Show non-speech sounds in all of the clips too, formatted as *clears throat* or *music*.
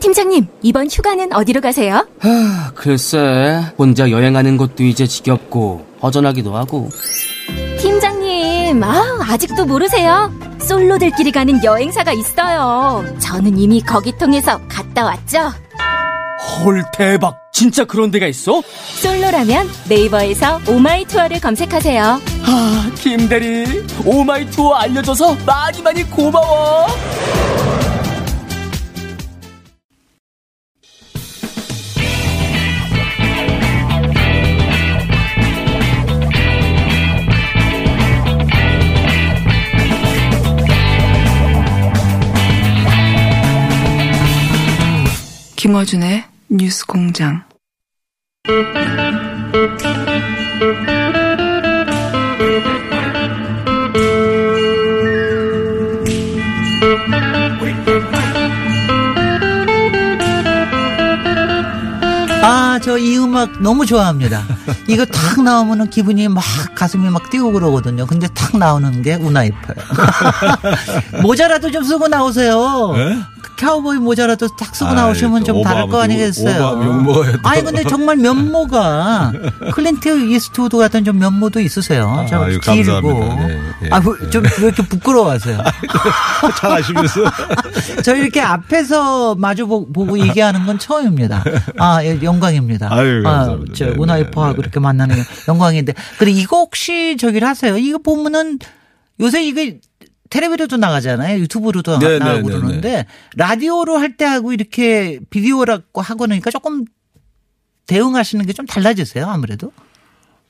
팀장님 이번 휴가는 어디로 가세요? 하, 글쎄, 혼자 여행하는 것도 이제 지겹고, 허전하기도 하고. 팀장님 아, 아직도 모르세요? 솔로들끼리 가는 여행사가 있어요 저는 이미 거기 통해서 갔다 왔죠 헐, 대박. 진짜 그런 데가 있어? 솔로라면 네이버에서 오마이 투어를 검색하세요 아, 김대리. 오마이 투어 알려줘서 많이 많이 고마워. 김어준의 뉴스 공장. 아, 저 이 음악 너무 좋아합니다. 이거 탁 나오면은 기분이 막 가슴이 막 뛰고 그러거든요. 근데 탁 나오는 게 우나이퍼예요. *laughs* 모자라도 좀 쓰고 나오세요. 그 카우보이 모자라도 탁 쓰고 나오시면 좀 오바, 다를 거 아니겠어요. 아니 근데 정말 면모가 *laughs* 클린트 이스트우드 같은 좀 면모도 있으세요. 좀 아유, 길고. 네, 네. 아, 좀왜 이렇게 부끄러워하세요? *laughs* 잘 아시면서. *laughs* 저 이렇게 앞에서 마주 보- 보고 얘기하는 건 처음입니다. 아, 예, 영광입니다. 아유, 감사합니다. 아, 저 네, 문화이퍼하고 네, 네. 이렇게 만나는 게 영광인데. 근데 이거 혹시 저기를 하세요? 이거 보면은 요새 이게 텔레비로도 나가잖아요. 유튜브로도 네, 나가고 네, 네, 그러는데 라디오로 할 때 하고 이렇게 비디오라고 하고 나니까 조금 대응하시는 게 좀 달라지세요, 아무래도?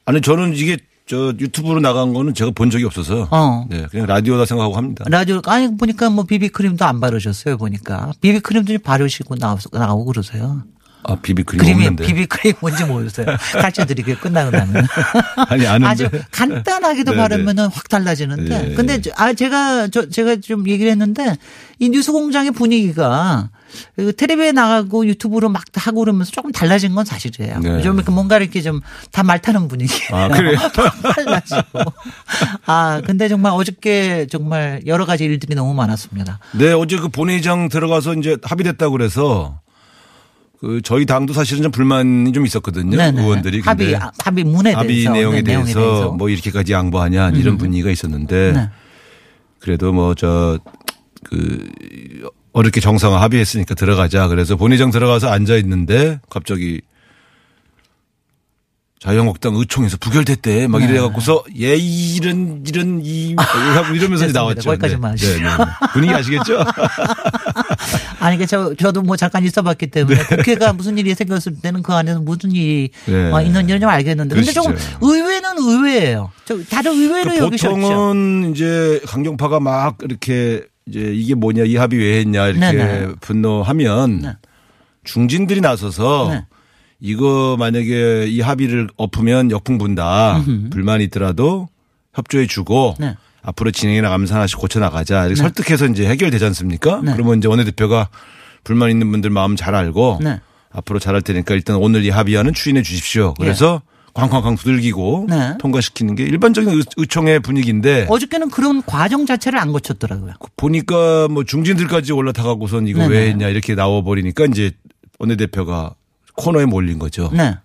아니, 저는 이게 저 유튜브로 나간 거는 제가 본 적이 없어서. 어. 네, 그냥 라디오다 생각하고 합니다. 라디오 아니 보니까 뭐 비비크림도 안 바르셨어요 보니까 비비크림도 좀 바르시고 나오, 나오고 그러세요. 아, 비비크림 크림이 없는데. 비비크림 뭔지 모르세요. 가르쳐 드리게 끝나고 나면. *laughs* 아니, 아는데. 아주 간단하게도 네, 바르면은 확 달라지는데. 네. 근데 저- 아 제가 저 제가 좀 얘기를 했는데 이 뉴스 공장의 분위기가 그 텔레비에 나가고 유튜브로 막 하고 그러면서 조금 달라진 건 사실이에요. 네. 좀 이렇게 뭔가 이렇게 좀 다 말타는 분위기. 아, 그래요? *laughs* 달라지고. 아, 근데 정말 어저께 정말 여러 가지 일들이 너무 많았습니다. 네, 어제 그 본회의장 들어가서 이제 합의됐다고 그래서 그 저희 당도 사실은 좀 불만이 좀 있었거든요. 네네. 의원들이. 근데 합의, 합의 문에 대해서. 합의 내용에 네, 대해서 뭐 이렇게까지 양보하냐 이런 분위기가 있었는데 네. 그래도 뭐 저 그 어렵게 정상화 합의했으니까 들어가자. 그래서 본회의장 들어가서 앉아 있는데 갑자기 자유한국당 의총에서 부결됐대. 막 이래 갖고서 예 이런 이런 이 하고 이러면서. 나왔죠. 거기까지만 네. 네, 네, 네. 분위기 아시겠죠? *laughs* 아니, 그 저, 저도 뭐 잠깐 있어봤기 때문에 국회가 무슨 일이 생겼을 때는 그 안에서 무슨 일이 네. 어, 있는지는 좀 알겠는데. 근데 조금 그러시죠. 의외는 의외예요. 저 다들 의외로 그 여기셨죠. 보통은 이제 강경파가 막 이렇게 이제 이게 뭐냐 이 합의 왜 했냐 이렇게 네네. 분노하면 네. 중진들이 나서서 네. 이거 만약에 이 합의를 엎으면 역풍 분다 불만이 있더라도 협조해 주고 네. 앞으로 진행해 나가면서 하나씩 고쳐 나가자 이렇게 설득해서 이제 해결되지 않습니까? 네. 그러면 이제 원내대표가 불만 있는 분들 마음 잘 알고 네. 앞으로 잘할 테니까 일단 오늘 이 합의안은 추진해 주십시오. 그래서 쾅쾅쾅 두들기고 네. 통과시키는 게 일반적인 의- 의총의 분위기인데 어저께는 그런 과정 자체를 안 거쳤더라고요. 보니까 뭐 중진들까지 올라타가고선 이거 네네. 왜 했냐 이렇게 나와버리니까 이제 원내대표가 코너에 몰린 거죠. 네.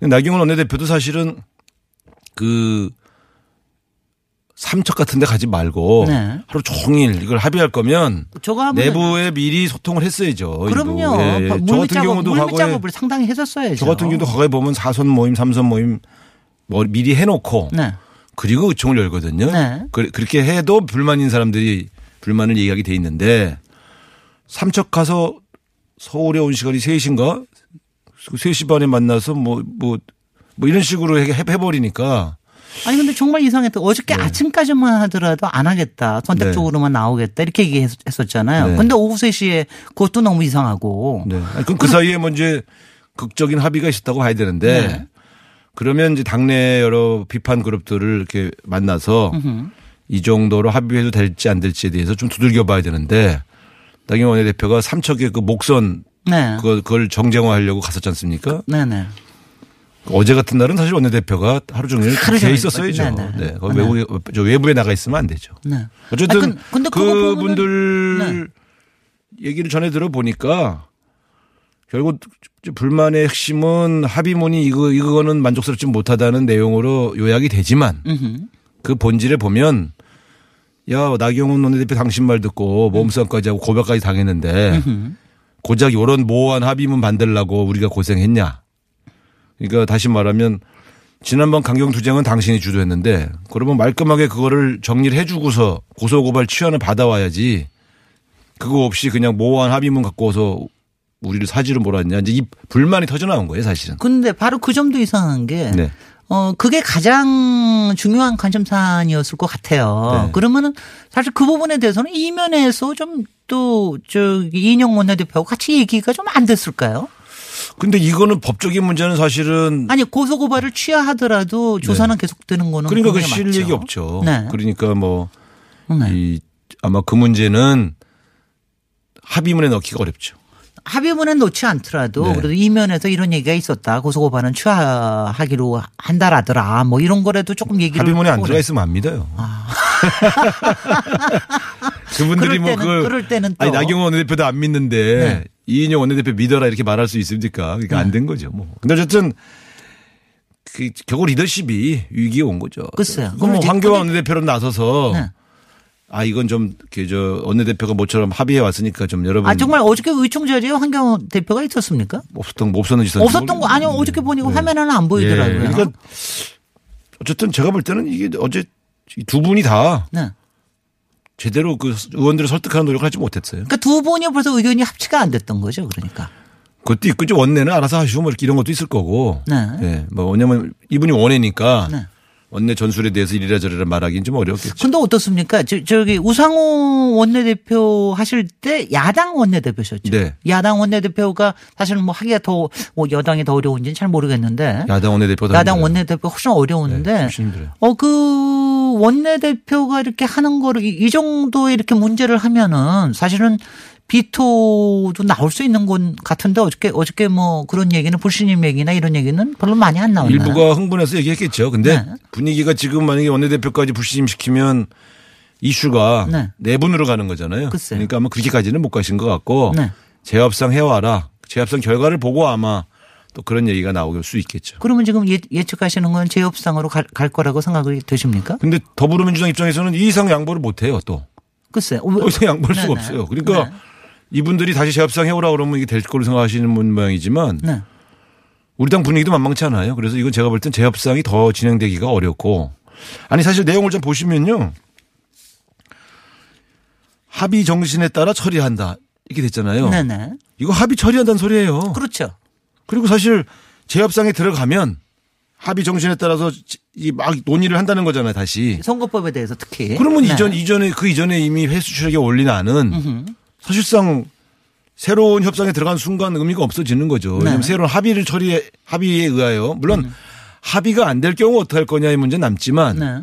나경원 원내대표도 사실은 그 삼척 같은 데 가지 말고 네. 하루 종일 이걸 합의할 거면 내부에 미리 소통을 했어야죠. 그럼요. 예, 예. 저 물밑 같은 작업, 경우도 과거에 작업을 상당히 했었어야죠. 저 같은 경우도 과거에 보면 사선 모임, 삼선 모임 뭐 미리 해놓고 네. 그리고 의총을 열거든요. 네. 그, 그렇게 해도 불만인 사람들이 불만을 얘기하게 돼 있는데 삼척 가서 서울에 온 시간이 3시인가? 3시 반에 만나서 뭐, 뭐, 뭐 이런 식으로 해, 해버리니까 아니 근데 정말 이상했다. 어저께 아침까지만 하더라도 안 하겠다. 선택적으로만 나오겠다. 이렇게 얘기했었잖아요. 네. 근데 오후 3시에 그것도 너무 이상하고. 네. 아니, 그럼 그 사이에 뭐 이제 극적인 합의가 있었다고 봐야 되는데 네. 그러면 이제 당내 여러 비판 그룹들을 이렇게 만나서 이 정도로 합의해도 될지 안 될지에 대해서 좀 두들겨 봐야 되는데 나경원 원내대표가 삼척의 그 목선 네. 그걸, 그걸 정쟁화하려고 갔었지 않습니까? 네네. 어제 같은 날은 사실 원내대표가 하루 종일 돼 있었어야죠. 네네. 네. 거기 네. 외부, 저 외부에 나가 있으면 안 되죠. 네. 어쨌든 아니, 그분들 얘기를 전해 들어보니까 결국 불만의 핵심은 합의문이 이거 이거는 만족스럽지 못하다는 내용으로 요약이 되지만 음흠. 그 본질에 보면 야 나경원 원내대표 당신 말 듣고 몸싸움까지 하고 고백까지 당했는데 고작 요런 모호한 합의문 만들라고 우리가 고생했냐. 그러니까 다시 말하면 지난번 강경투쟁은 당신이 주도했는데 그러면 말끔하게 그거를 정리를 해주고서 고소고발 취한을 받아와야지 그거 없이 그냥 모호한 합의문 갖고 와서 우리를 사지로 몰았냐. 이제 이 불만이 터져 나온 거예요 사실은. 근데 바로 그 점도 이상한 게 네. 어, 그게 가장 중요한 관심사안이었을 것 같아요. 네. 그러면은 사실 그 부분에 대해서는 이면에서 좀 또, 저, 이인영 원내대표하고 같이 얘기가 좀 안 됐을까요? 근데 이거는 법적인 문제는 사실은 아니, 고소 고발을 취하하더라도 조사는 계속되는 거는. 네. 그러니까 그 실력이. 없죠. 네. 그러니까 뭐 네. 이 아마 그 문제는 합의문에 넣기가 어렵죠. 합의문에 놓지 않더라도 네. 그래도 이면에서 이런 얘기가 있었다. 고소고발은 취하하기로 한다라더라. 뭐 이런 거라도 조금 얘기를. 합의문에 안 들어가 있으면 안 믿어요. *laughs* 그분들이 그럴 뭐 때는- 그 그럴 때는 또. 아니 나경원 원내대표도 안 믿는데 네. 이인영 원내대표 믿어라 이렇게 말할 수 있습니까? 그러니까 안된 거죠. 뭐. 근데 어쨌든 그 결국 리더십이 위기에 온 거죠. 글쎄요. 그럼 뭐 황교안 원내대표로 나서서 네. 아 이건 좀 그저 원내 대표가 모처럼 합의해 왔으니까 좀 여러분 아 정말 어저께 의총 자리에 황교안 대표가 있었습니까? 없었던 거 없었는지 없었던 거 아니요 어저께 보니까 화면에는 안 보이더라고요. 예. 그러니까 어쨌든 제가 볼 때는 이게 어제 이두 분이 다 네. 제대로 그 의원들을 설득하는 노력을 하지 못했어요. 그러니까 두 분이 벌써 의견이 합치가 안 됐던 거죠. 그러니까. 그것도 있고 이제 원내는 알아서 하시고 뭐 이렇게 이런 것도 있을 거고. 네. 예. 뭐 왜냐면 이분이 원내니까 네. 원내 전술에 대해서 이리라 저리라 말하기는 좀 어렵겠죠. 근데 어떻습니까? 저, 저기 우상호 원내대표 하실 때 야당 원내대표셨죠. 네. 야당 원내대표가 사실은 뭐 하기가 더 뭐 여당이 더 어려운지는 잘 모르겠는데 야당 원내대표다. 야당 원내대표 훨씬 어려운데 네, 훨씬 힘들어요. 어그 원내대표가 이렇게 하는 거를 이, 이 정도의 이렇게 문제를 하면은 사실은 비토도 나올 수 있는 건 같은데 어저께 어저께 뭐 그런 얘기는 불신임 얘기나 이런 얘기는 별로 많이 안 나왔나요? 일부가 흥분해서 얘기했겠죠. 근데 네. 분위기가 지금 만약에 원내대표까지 불신임 시키면 이슈가 네. 내분으로 가는 거잖아요. 글쎄요. 그러니까 아마 그렇게까지는 못 가신 것 같고 네. 재협상 해와라. 재협상 결과를 보고 아마 또 그런 얘기가 나올 수 있겠죠. 그러면 지금 예, 예측하시는 건 재협상으로 갈, 갈 거라고 생각이 되십니까? 근데 더불어민주당 입장에서는 이 이상 양보를 못 해요, 또. 글쎄. 더 이상 양보할 수가 네네. 없어요. 그러니까 네. 이분들이 다시 재협상 해 오라 그러면 이게 될 걸로 생각하시는 분 모양이지만 네. 우리 당 분위기도 만만치 않아요. 그래서 이건 제가 볼 땐 재협상이 더 진행되기가 어렵고 아니 사실 내용을 좀 보시면요. 합의 정신에 따라 처리한다. 이렇게 됐잖아요. 네네. 이거 합의 처리한다는 소리예요. 그렇죠. 그리고 사실 재협상에 들어가면 합의 정신에 따라서 이 막 논의를 한다는 거잖아요, 다시. 선거법에 대해서 특히. 그러면 네. 이전 이전에 그 이전에 이미 회수 추력에 올린 안은. 사실상 새로운 협상에 들어간 순간 의미가 없어지는 거죠. 왜냐하면 네. 새로운 합의를 처리 합의에 의하여 물론 음. 합의가 안 될 경우 어떻게 할 거냐의 문제 는 남지만 네.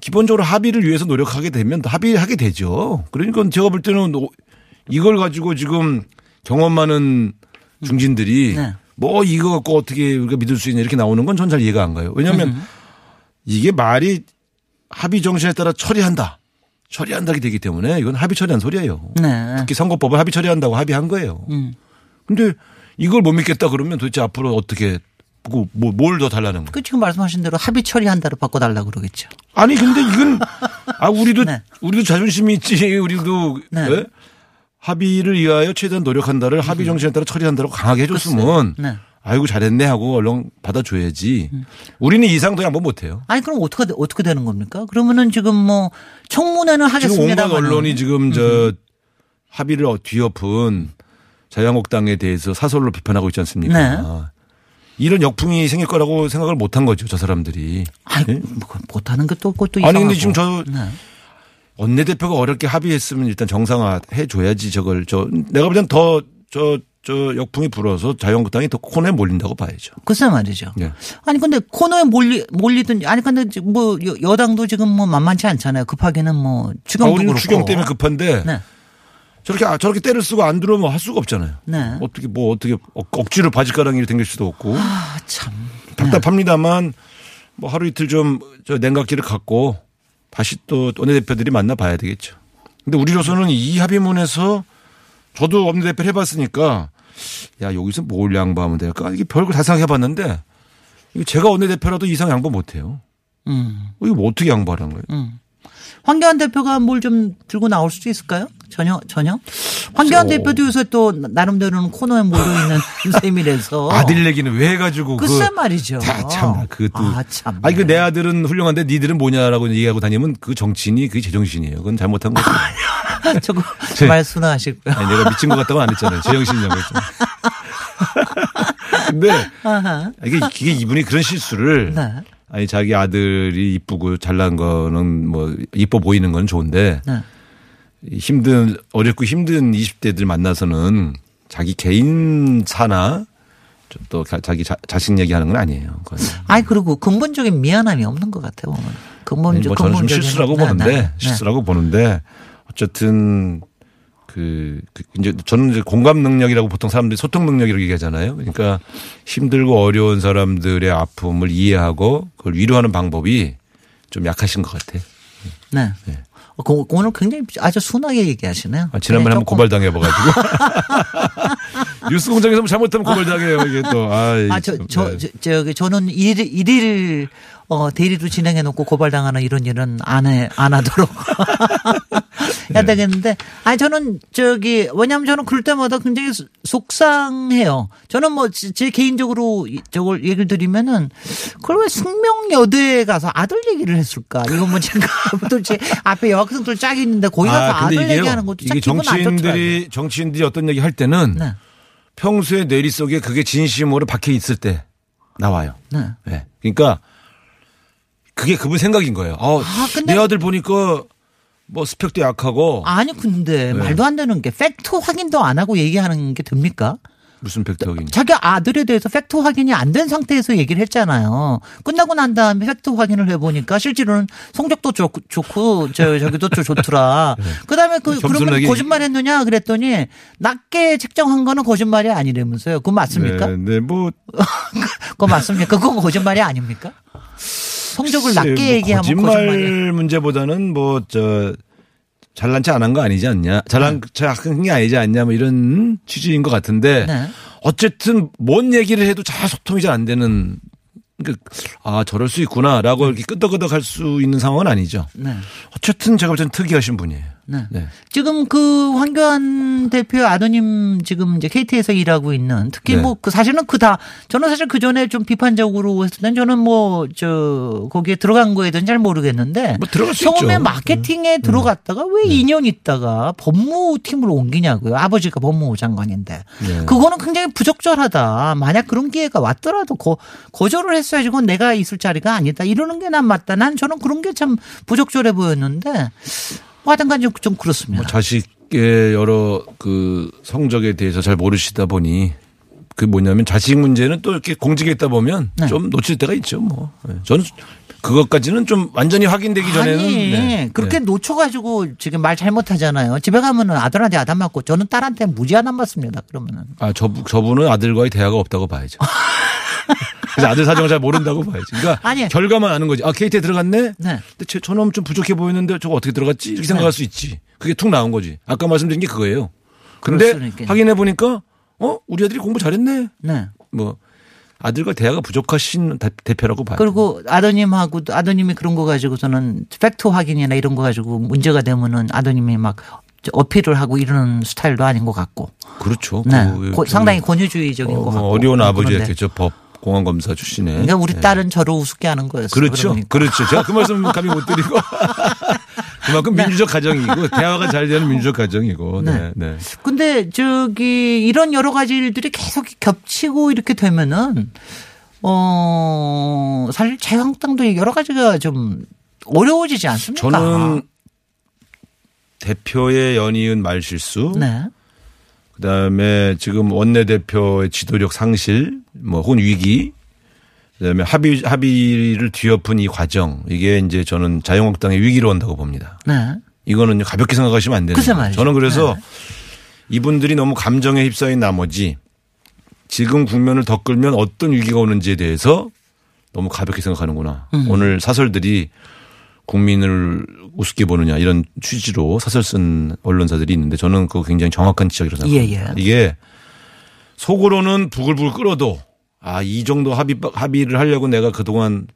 기본적으로 합의를 위해서 노력하게 되면 합의하게 되죠. 그러니까 제가 볼 때는 오- 이걸 가지고 지금 경험 많은 중진들이 네. 뭐 이거 갖고 어떻게 우리가 믿을 수 있냐 이렇게 나오는 건 전 잘 이해가 안 가요. 왜냐하면 음. 이게 말이 합의 정신에 따라 처리한다. 처리한다게 되기 때문에 이건 합의 처리한 소리예요. 네. 특히 선거법을 합의 처리한다고 합의한 거예요. 음. 근데 이걸 못 믿겠다 그러면 도대체 앞으로 어떻게 뭐뭘더 달라는 거예요? 그 지금 말씀하신 대로 합의 처리한다로 바꿔달라고 그러겠죠. 아니 근데 이건 아 우리도 *laughs* 네. 우리도 자존심이 있지 우리도 네. 예? 합의를 위하여 최대한 노력한다를 합의 정신에 따라 처리한다고 강하게 해줬으면 네. 아이고 잘했네 하고 얼른 받아줘야지. 음. 우리는 이상도 양보 못해요. 아니 그럼 어떻게 되- 어떻게 되는 겁니까? 그러면은 지금 뭐 청문회는 지금 하겠습니다. 온갖 언론이 지금 저 합의를 어- 뒤엎은 자유한국당에 대해서 사설로 비판하고 있지 않습니까? 네. 이런 역풍이 생길 거라고 생각을 못 한 거죠, 저 사람들이. 아니 예? 뭐 못하는 것도 그것도 아니 이상하고. 근데 지금 저 네. 원내대표가 어렵게 합의했으면 일단 정상화 해줘야지 저걸 저 내가 볼땐더저 저 역풍이 불어서 자유한국당이 더 코너에 몰린다고 봐야죠. 글쎄 말이죠. 예. 아니 근데 코너에 몰리 몰리든 아니 근데 뭐 여- 여당도 지금 뭐 만만치 않잖아요. 급하게는 뭐 아, 추경도 우리는 그렇고. 추경 때문에 급한데 네. 저렇게 아, 저렇게 때를 쓰고 안 들어오면 할 수가 없잖아요. 네. 어떻게 뭐 어떻게 억- 억지로 바지가랑이를 당길 수도 없고 아 참. 답답합니다만 뭐 하루 이틀 좀 저 냉각기를 갖고 다시 또 원내대표들이 만나 봐야 되겠죠. 근데 우리로서는 이 합의문에서 저도 원내대표를 해봤으니까 야 여기서 뭘 양보하면 될까 이게 별걸 다 생각해 봤는데 이거 제가 원내대표라도 이상 양보 못 해요. 음. 이거 뭐 어떻게 양보하는 거예요? 음. 황교안 대표가 뭘 좀 들고 나올 수도 있을까요? 전혀 전혀. 황교안 글쎄요. 대표도 요새 또 나름대로는 코너에 몰려 있는 *laughs* 셈이라서. 아들 얘기는 왜 해가지고 그 글쎄 말이죠. 다 참, 그것도. 아 참. 아니, 그내 아들은 훌륭한데 니들은 뭐냐라고 얘기하고 다니면 그 정치인이 그게 제정신이에요. 그건 잘못한 거죠. *laughs* 저거 제- 말 순화하시고요. 아니, 내가 미친 것 같다고 안 했잖아요. 제정신이냐고 했잖아요. *laughs* 근데. 이게, 이게 이분이 그런 실수를 네. 아니, 자기 아들이 이쁘고 잘난 거는 뭐 이뻐 보이는 건 좋은데 네. 힘든, 어렵고 힘든 20대들 만나서는 자기 개인 사나 좀또 자기 자, 자신 얘기하는 건 아니에요. 그건. 아니 그리고 근본적인 미안함이 없는 것 같아요. 보면. 근본적 뭐 저는 좀 실수라고 네, 보는데 네, 네. 실수라고 보는데 어쨌든 그, 그 이제 저는 이제 공감 능력이라고 보통 사람들이 소통 능력이라고 얘기하잖아요. 그러니까 힘들고 어려운 사람들의 아픔을 이해하고 그걸 위로하는 방법이 좀 약하신 것 같아. 네. 네. 어, 그- 오늘 굉장히 아주 순하게 얘기하시네요. 아, 지난번에 그냥 한번 조금- 고발당해 봐가지고 *laughs* 뉴스 공장에서 뭐 잘못하면 고발당해요 이게 또. 아이, 아, 저, 참, 저, 네. 저, 저기, 저는 일, 일일, 어, 대리로 진행해 놓고 고발당하는 이런 일은 안 해, 안 하도록. *laughs* 해야 네. 되겠는데, 아니, 저는 저기, 왜냐면 저는 그럴 때마다 굉장히 소- 속상해요. 저는 뭐, 제, 제 개인적으로 이- 저걸 얘기를 드리면은, 그걸 왜 숙명여대에 가서 아들 얘기를 했을까? 이거 뭐 제가 *laughs* 도대체 앞에 여학생들 짝이 있는데 거기 가서 아, 들 이게요. 얘기하는 것도 참 이게 기분. 정치인들이 정치인들이 어떤 얘기 할 때는 네. 평소에 뇌리 속에 그게 진심으로 박혀 있을 때 나와요. 네. 네. 그러니까 그게 그분 생각인 거예요. 아, 아, 근데- 내 아들 보니까 뭐 스펙도 약하고 아니, 근데 네. 말도 안 되는 게 팩트 확인도 안 하고 얘기하는 게 됩니까? 무슨 팩트적인 자기 아들에 대해서 팩트 확인이 안 된 상태에서 얘기를 했잖아요. 끝나고 난 다음에 팩트 확인을 해보니까 실제로는 성적도 좋, 좋고 저 저기도 좀 좋더라. *laughs* 그다음에 그 그러면 내기- 거짓말 했느냐 그랬더니 낮게 책정한 거는 거짓말이 아니라면서요. 그거 맞습니까? 네, 네, 뭐 *laughs* 그거 맞습니까? 그건 거짓말이 아닙니까? 성적을 낮게 뭐 얘기하면 거짓말. 문제보다는 뭐 저 잘난 체 안 한 거 아니지 않냐, 잘난 체한게 아니지 않냐, 뭐 이런 취지인 것 같은데 네. 어쨌든 뭔 얘기를 해도 잘 소통이 잘 안 되는. 그러니까 아 저럴 수 있구나라고 이렇게 끄덕끄덕 할 수 있는 상황은 아니죠. 네. 어쨌든 제가 볼 때는 특이하신 분이에요. 네. 네. 지금 그 황교안 대표 아드님 지금 이제 KT에서 일하고 있는 특히 네. 뭐그 사실은 그 다 저는 사실 그 전에 좀 비판적으로 했을 땐 저는 뭐 저 거기에 들어간 거에 대해서 잘 모르겠는데 뭐 들어갈 수 처음에 있죠. 음. 마케팅에 들어갔다가 왜 2년 있다가 법무팀으로 옮기냐고요. 아버지가 법무부 장관인데. 네. 그거는 굉장히 부적절하다. 만약 그런 기회가 왔더라도 거, 거절을 했어야지 그건 내가 있을 자리가 아니다. 이러는 게 난 맞다. 난 저는 그런 게 참 부적절해 보였는데 뭐 하여튼간 좀, 좀 그렇습니다. 뭐 자식의 여러 그 성적에 대해서 잘 모르시다 보니 그 뭐냐면 자식 문제는 또 이렇게 공직에 있다 보면 네. 좀 놓칠 때가 있죠. 뭐 네. 저는 그것까지는 좀 완전히 확인되기 전에는 아니 네. 그렇게 네. 놓쳐가지고 지금 말 잘못하잖아요. 집에 가면은 아들한테 아담 맞고 저는 딸한테 무지 아담 맞습니다. 그러면은 아, 저, 저분은 아들과의 대화가 없다고 봐야죠. *laughs* 그래서 아들 사정을 잘 모른다고 봐야지. 그러니까 아니. 결과만 아는 거지. 아, KT에 들어갔네? 네. 근데 제 저놈 좀 부족해 보이는데 저거 어떻게 들어갔지? 이렇게 생각할 수 있지. 그게 툭 나온 거지. 아까 말씀드린 게 그거예요. 근데. 확인해 보니까 어? 우리 아들이 공부 잘했네? 네. 뭐 아들과 대화가 부족하신 대- 대표라고 봐요. 그리고 아드님하고도 아드님이 그런 거 가지고서는 팩트 확인이나 이런 거 가지고 문제가 되면은 아드님이 막 어필을 하고 이러는 스타일도 아닌 것 같고. 그렇죠. 네. 그- 고- 그- 상당히 권위주의적인 어, 것뭐 같고. 어려운 아버지였겠죠. 법 공안 검사 출신에. 그러니까 우리 네. 딸은 저를 우습게 하는 거였어요. 그렇죠. 그러니까. 그렇죠. 제가 그 말씀 감히 못 드리고. *laughs* 그만큼 민주적 가정이고 대화가 잘 되는 민주적 가정이고. 네. 네. 근데 저기 이런 여러 가지 일들이 계속 겹치고 이렇게 되면은 어 사실 자유한국당도 여러 가지가 좀 어려워지지 않습니까? 저는 대표의 연이은 말실수. 네. 그다음에 지금 원내대표의 지도력 상실, 뭐 혹은 위기, 그다음에 합의 합의를 뒤엎은 이 과정 이게 이제 저는 자유한국당의 위기로 온다고 봅니다. 네. 이거는 가볍게 생각하시면 안 되는 거예요. 저는 그래서 네. 이분들이 너무 감정에 휩싸인 나머지 지금 국면을 더 끌면 어떤 위기가 오는지에 대해서 너무 가볍게 생각하는구나. 음. 오늘 사설들이 국민을 우습게 보느냐 이런 취지로 사설 쓴 언론사들이 있는데 저는 그거 굉장히 정확한 지적이라고 생각합니다. 예, 예. 이게 속으로는 부글부글 끓어도 아, 이 정도 합의, 합의를 하려고 내가 그동안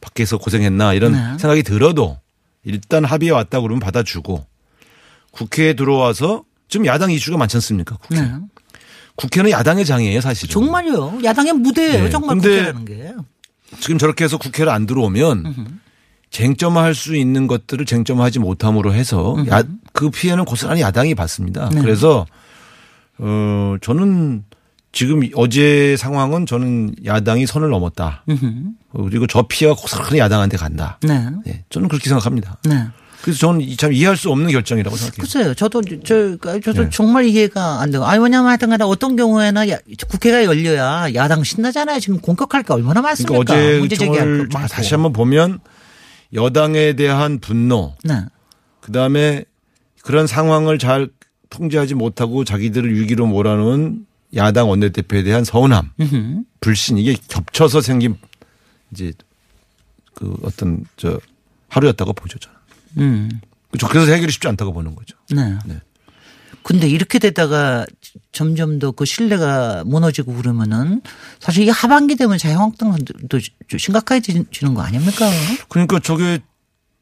밖에서 고생했나 이런 네. 생각이 들어도 일단 합의에 왔다 그러면 받아주고 국회에 들어와서 지금 야당 이슈가 많지 않습니까? 국회. 네. 국회는 야당의 장이에요, 사실은. 정말요. 야당의 무대예요. 네. 정말 국회라는 게. 지금 저렇게 해서 국회를 안 들어오면 쟁점화할 수 있는 것들을 쟁점화하지 못함으로 해서 야, 그 피해는 고스란히 야당이 받습니다. 네. 그래서 어 저는 지금 어제 상황은 저는 야당이 선을 넘었다. 어, 그리고 저 피해가 고스란히 야당한테 간다. 네. 네, 저는 그렇게 생각합니다. 네. 그래서 저는 이- 참 이해할 수 없는 결정이라고 생각해요. 글쎄요. 저도 저 저도 네. 정말 이해가 안 돼요. 아니 왜냐면 하여튼간에 어떤 경우에나 야- 국회가 열려야 야당 신나잖아요. 지금 공격할 게 얼마나 많습니까? 그러니까 어제 문제 제기할 정을 거 많고. 다시 한번 보면 여당에 대한 분노, 네. 그 다음에 그런 상황을 잘 통제하지 못하고 자기들을 위기로 몰아넣은 야당 원내대표에 대한 서운함. 불신 이게 겹쳐서 생긴 이제 그 어떤 저 하루였다고 보죠 저는. 음. 그렇죠. 그래서 해결이 쉽지 않다고 보는 거죠. 네. 네. 근데 이렇게 되다가 점점 더 그 신뢰가 무너지고 그러면은 사실 이 하반기 되면 좀 심각해지는 거 아닙니까? 그러니까 저게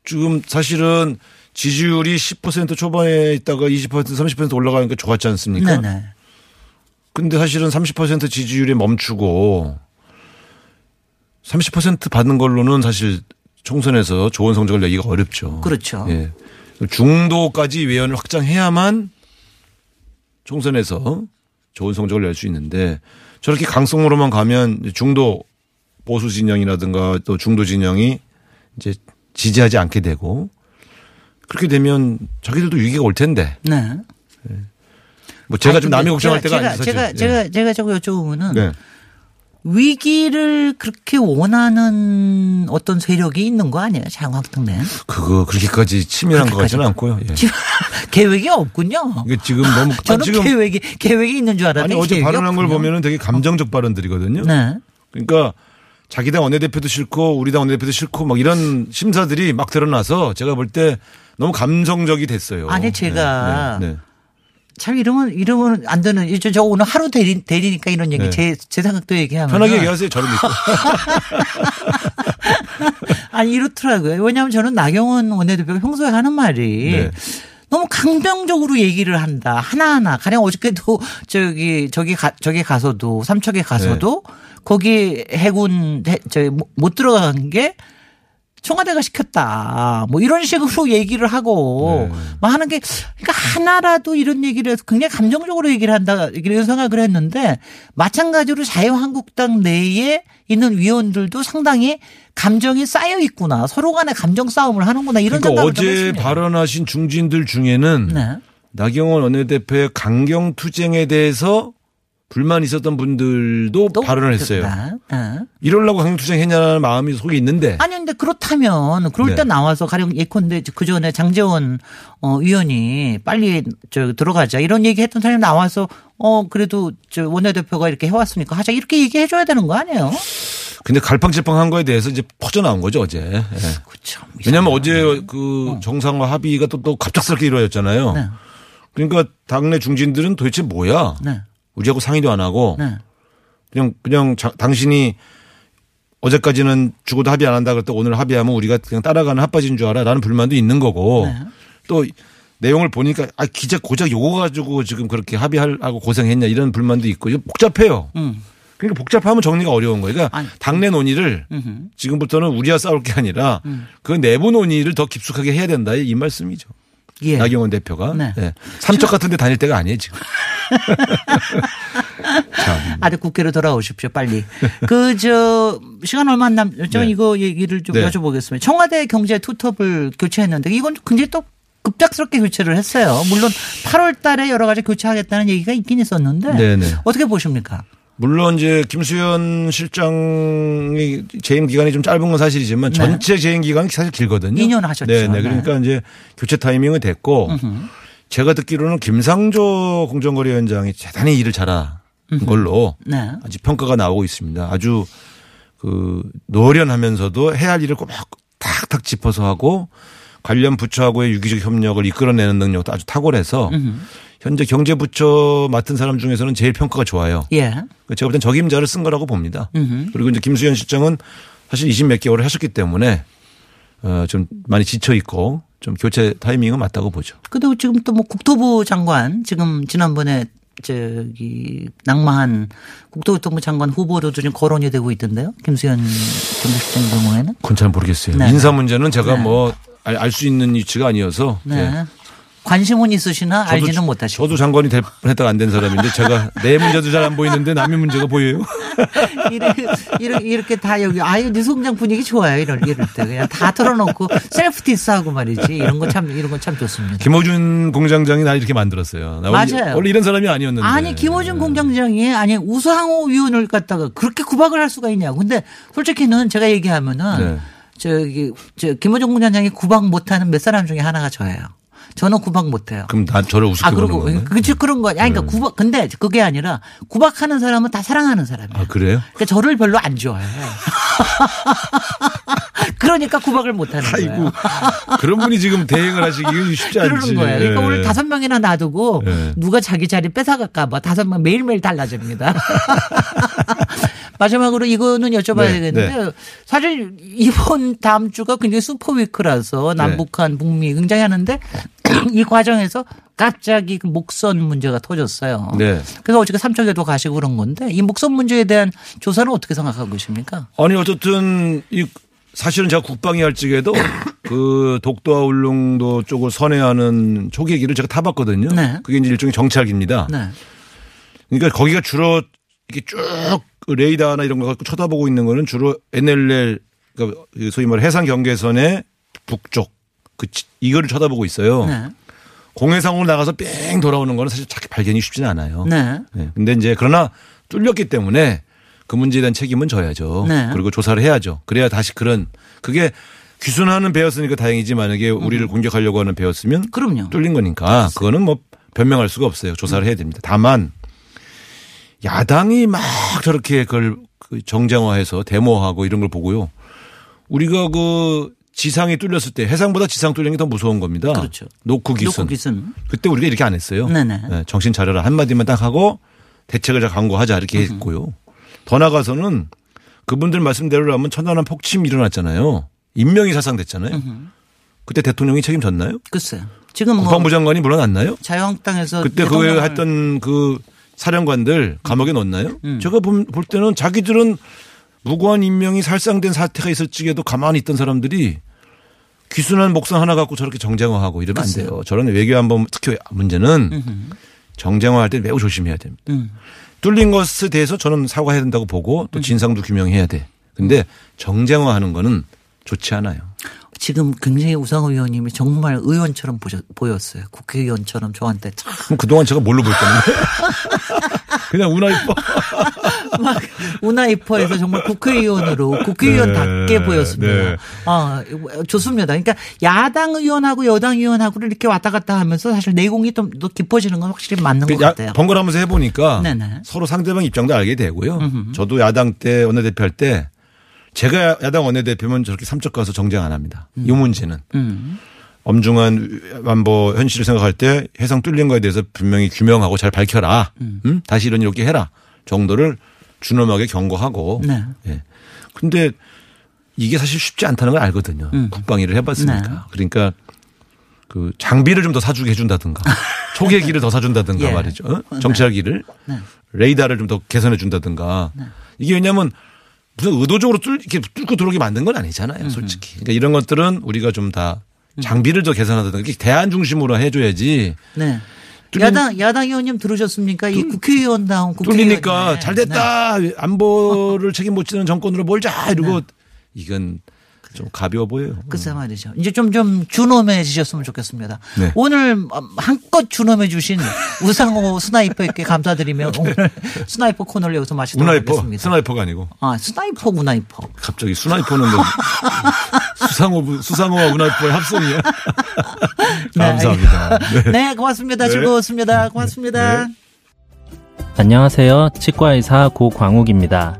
지금 사실은 지지율이 10% 초반에 있다가 20% 30% 올라가니까 좋았지 않습니까? 네네. 근데 사실은 30% 지지율에 멈추고 30% 받는 걸로는 사실 총선에서 좋은 성적을 내기가 어렵죠. 그렇죠. 예. 중도까지 외연을 확장해야만 총선에서 좋은 성적을 낼 수 있는데 저렇게 강성으로만 가면 중도 보수 진영이라든가 또 중도 진영이 이제 지지하지 않게 되고 그렇게 되면 자기들도 위기가 올 텐데 네. 뭐 제가 아니, 좀 남이 걱정할 때가 제가, 아니죠. 제가 사실. 제가 제가 자꾸 여쭤보면은 네. 위기를 그렇게 원하는 어떤 세력이 있는 거 아니에요? 내에? 그거 그렇게까지 치밀한 것 같지는 않고요. 예. *laughs* 계획이 없군요. 이게 지금 너무 아, *laughs* 저는 지금 계획이 계획이 있는 줄 알았는데 아니 어제 발언한 걸 없군요. 보면은 되게 감정적 발언들이거든요. 네. 그러니까 자기 당 원내대표도 싫고 우리 당 원내대표도 싫고 막 이런 심사들이 막 드러나서 제가 볼 때 너무 감정적이 됐어요. 아니, 제가 네, 네, 네. 참 이러면 이러면 안 되는 이제 저 오늘 하루 대리 대리니까 이런 얘기 네. 제제 생각도 얘기하면 편하게 얘기하세요. 저를 믿고. *laughs* 아니 이렇더라고요. 왜냐하면 저는 나경원 원내대표가 평소에 하는 말이 네. 너무 강경적으로 얘기를 한다 하나하나 가령 어저께도 저기 저기 가 저기 가서도 삼척에 가서도 네. 거기 해군 해, 저못 들어간 게 청와대가 시켰다. 뭐 이런 식으로 얘기를 하고 네. 뭐 하는 게 그러니까 하나라도 이런 얘기를 해서 굉장히 감정적으로 얘기를 한다 이런 생각을 했는데 마찬가지로 자유한국당 내에 있는 위원들도 상당히 감정이 쌓여 있구나. 서로 간에 감정 싸움을 하는구나. 이런 그러니까 생각을 좀 어제 했습니다. 발언하신 중진들 중에는 네. 나경원 원내대표의 강경 투쟁에 대해서 불만 있었던 분들도 또 발언을 했어요. 네. 네. 이러려고 강경 투쟁했냐는 마음이 속에 있는데 아니 근데 그렇다면 그럴 네. 때 나와서 가령 예컨대 그 전에 장재원 어 위원이 빨리 저 들어가자 이런 얘기 했던 사람이 나와서 어 그래도 저 원내대표가 이렇게 해왔으니까 하자 이렇게 얘기해 줘야 되는 거 아니에요? 근데 갈팡질팡한 거에 대해서 이제 퍼져 나온 거죠 어제. 예. 그렇죠. 왜냐하면 어제 그 정상화 합의가 또, 또 갑작스럽게 이루어졌잖아요. 네. 그러니까 당내 중진들은 도대체 뭐야? 네. 우리하고 상의도 안 하고 네. 그냥 그냥 자- 당신이 어제까지는 죽어도 합의 안 한다 그랬다 오늘 합의하면 우리가 그냥 따라가는 핫바지인 줄 알아 라는 불만도 있는 거고 네. 또 내용을 보니까 아 기자 고작 요거 가지고 지금 그렇게 합의하고 고생했냐 이런 불만도 있고 복잡해요. 음. 그러니까 복잡하면 정리가 어려운 거예요. 그러니까 아니. 당내 논의를 음흠. 지금부터는 우리와 싸울 게 아니라 음. 그 내부 논의를 더 깊숙하게 해야 된다 이 말씀이죠. 예. 나경원 대표가 네. 네. 삼척 같은 데 다닐 때가 아니에요 지금. *laughs* 아들 국회로 돌아오십시오, 빨리. 그, 저, 시간 얼마 안 남죠? 네. 이거 얘기를 좀 네. 여쭤보겠습니다. 청와대 경제 투톱을 교체했는데 이건 굉장히 또 급작스럽게 교체를 했어요. 물론 8월 달에 여러 가지 교체하겠다는 얘기가 있긴 있었는데. 네네. 어떻게 보십니까? 물론 이제 김수현 실장이 재임 기간이 좀 짧은 건 사실이지만 네. 전체 재임 기간이 사실 길거든요. 2년 하셨죠. 네, 네. 네. 그러니까 이제 교체 타이밍은 됐고 제가 듣기로는 김상조 공정거래위원장이 대단히 일을 잘한 걸로 네. 아직 평가가 나오고 있습니다. 아주 그 노련하면서도 해야 할 일을 꼭 탁탁 짚어서 하고 관련 부처하고의 유기적 협력을 이끌어내는 능력도 아주 탁월해서 현재 경제부처 맡은 사람 중에서는 제일 평가가 좋아요. 예. 제가 볼 땐 적임자를 쓴 거라고 봅니다. 음흠. 그리고 이제 김수현 실장은 사실 20 몇 개월을 하셨기 때문에 어, 좀 많이 지쳐 있고 좀 교체 타이밍은 맞다고 보죠. 근데 지금 또 뭐 국토부 장관 지금 지난번에 저기 낭만한 국토교통부 장관 후보로도 지금 거론이 되고 있던데요. 김수현 경제실장 경우에는. 그건 잘 모르겠어요. 네. 인사 문제는 제가 네. 뭐 알 수 있는 위치가 아니어서 네. 예. 관심은 있으시나 저도- 알지는 못하시고. 저도 장관이 될 뻔했다가 안 된 사람인데 제가 내 문제도 잘 안 보이는데 남의 문제가 보여요. *laughs* 이렇게, 이렇게, 이렇게 다 여기 아유 뉴스공장 분위기 좋아요 이럴 이럴 때 그냥 다 털어놓고 셀프 디스하고 말이지 이런 거 참 이런 거 참 좋습니다. 김어준 공장장이 나 이렇게 만들었어요. 나 원래- 맞아요. 원래 이런 사람이 아니었는데. 아니 김어준 공장장이 아니 우상호 의원을 갖다가 그렇게 구박을 할 수가 있냐고. 근데 솔직히는 제가 얘기하면은 네. 저기 저 김어준 공장장이 구박 못하는 몇 사람 중에 하나가 저예요. 저는 구박 못해요. 그럼 난 저를 우습게 아 보는 그리고 건가요? 그치 그런 거. 아니 그러니까 구박 근데 그게 아니라 구박하는 사람은 다 사랑하는 사람이에요. 아 그래요? 그러니까 저를 별로 안 좋아해. *laughs* 그러니까 구박을 못 하는 거예요. 아이고 그런 분이 지금 대행을 하시기 쉽지 않지. 그러는 거예요. 그러니까 예. 오늘 다섯 명이나 놔두고 예. 누가 자기 자리 뺏어갈까 봐 다섯 명 매일매일 달라집니다. *laughs* 마지막으로 이거는 여쭤봐야 네, 되겠는데 사실 이번 다음 주가 굉장히 슈퍼 위크라서 남북한 북미 굉장히 하는데 *clears throat* 이 과정에서 갑자기 그 목선 문제가 터졌어요. 네. 그래서 어저께 삼척에도 가시고 그런 건데 이 목선 문제에 대한 조사는 어떻게 생각하고 계십니까? 아니 어쨌든 이 사실은 제가 국방위 할 적에도 *clears throat* 그 독도와 울릉도 쪽을 선회하는 초계기를 제가 타봤거든요. 네. 그게 이제 일종의 정찰기입니다. 네. 그러니까 거기가 주로 이렇게 쭉 그 레이더나 이런 거 갖고 쳐다보고 있는 거는 주로 NLL 그러니까 소위 말해 해상 경계선의 북쪽 그 지- 이거를 쳐다보고 있어요. 네. 공해상으로 나가서 뺑 돌아오는 거는 사실 찾기 발견이 쉽지는 않아요. 네. 네. 근데 이제 그러나 뚫렸기 때문에 그 문제에 대한 책임은 져야죠. 네. 그리고 조사를 해야죠. 그래야 다시 그런 그게 귀순하는 배였으니까 다행이지 만약에 우리를 공격하려고 하는 배였으면 음. 그럼요. 뚫린 거니까 그거는 뭐 변명할 수가 없어요. 조사를 해야 됩니다. 다만 야당이 막 저렇게 그걸 그 정쟁화해서 데모하고 이런 걸 보고요. 우리가 그 지상이 뚫렸을 때 해상보다 지상 뚫린 게더 무서운 겁니다. 그렇죠. 노크 기순. 그때 우리가 이렇게 안 했어요. 네네. 네, 정신 차려라 한마디만 딱 하고 대책을 잘 강구하자 이렇게 했고요. 더 나가서는 그분들 말씀대로라면 천안함 폭침 일어났잖아요. 인명이 사상됐잖아요. 그때 대통령이 책임졌나요? 글쎄요. 지금 뭐 국방부 장관이 물러났나요? 자유한국당에서 그때 그 했던 그 사령관들 감옥에 넣었나요? 음. 제가 볼볼 때는 자기들은 무고한 인명이 살상된 사태가 있을 적에도 가만히 있던 사람들이 귀순한 목선 하나 갖고 저렇게 정쟁화하고 이러면 안 돼요. 저런 외교안보 특히 문제는 정쟁화할 때 매우 조심해야 됩니다. 음. 뚫린 것에 대해서 저는 사과해야 된다고 보고 또 진상도 규명해야 돼. 근데 정쟁화하는 거는 좋지 않아요. 지금 굉장히 우상호 의원님이 정말 의원처럼 보셨, 보였어요. 국회의원처럼 저한테 참 그럼 그동안 제가 뭘로 볼 건데? *laughs* 그냥 이뻐. *laughs* 막 우나이퍼에서 정말 국회의원으로 국회의원답게 네, 보였습니다. 네. 아, 좋습니다. 그러니까 야당 의원하고 여당 의원하고를 이렇게 왔다 갔다 하면서 사실 내공이 좀 더 깊어지는 건 확실히 맞는 것그 야- 같아요. 번갈아가면서 해보니까 네네. 서로 상대방 입장도 알게 되고요. 저도 야당 때 원내대표 할 때 제가 야당 원내대표면 저렇게 삼척 가서 정쟁 안 합니다. 이 문제는. 음. 엄중한 안보 현실을 생각할 때 해상 뚫린 거에 대해서 분명히 규명하고 잘 밝혀라. 음? 다시 이런 이렇게 해라. 정도를 준엄하게 경고하고. 네. 예. 근데 이게 사실 쉽지 않다는 걸 알거든요. 음. 국방 일을 해봤으니까. 네. 그러니까 그 장비를 좀 더 사주게 해준다든가 *laughs* 초계기를 더 사준다든가 예. 말이죠. 어? 정찰기를 네. 레이더를 좀 더 개선해 준다든가 이게 왜냐하면 무슨 의도적으로 뚫, 이렇게 뚫고 들어오게 만든 건 아니잖아요. 솔직히. 그러니까 이런 것들은 우리가 좀 다 장비를 더 개선하다든가 이렇게 대안 중심으로 해줘야지. 네. 야당 야당 의원님 들으셨습니까? 이 국회의원다운 국회의원 뚫리니까 잘 됐다. 안보를 책임 못 지는 정권으로 몰자 이러고 이건 좀 가벼워 보여요. 글쎄 말이죠. 이제 좀, 좀 준엄해지셨으면 좋겠습니다. 네. 오늘 한껏 준엄해 주신 *laughs* 우상호 스나이퍼에게 감사드리며 오늘 스나이퍼 코너를 여기서 마치도록 스나이퍼, 하겠습니다. 스나이퍼가 아니고 아, 스나이퍼, 우나이퍼. 갑자기 스나이퍼는 뭐 *laughs* 수상호 수상호와 우나이퍼의 합성이야. *laughs* 감사합니다. 네. 네, 고맙습니다. 네. 즐거웠습니다. 고맙습니다. 안녕하세요. 치과의사 고광욱입니다.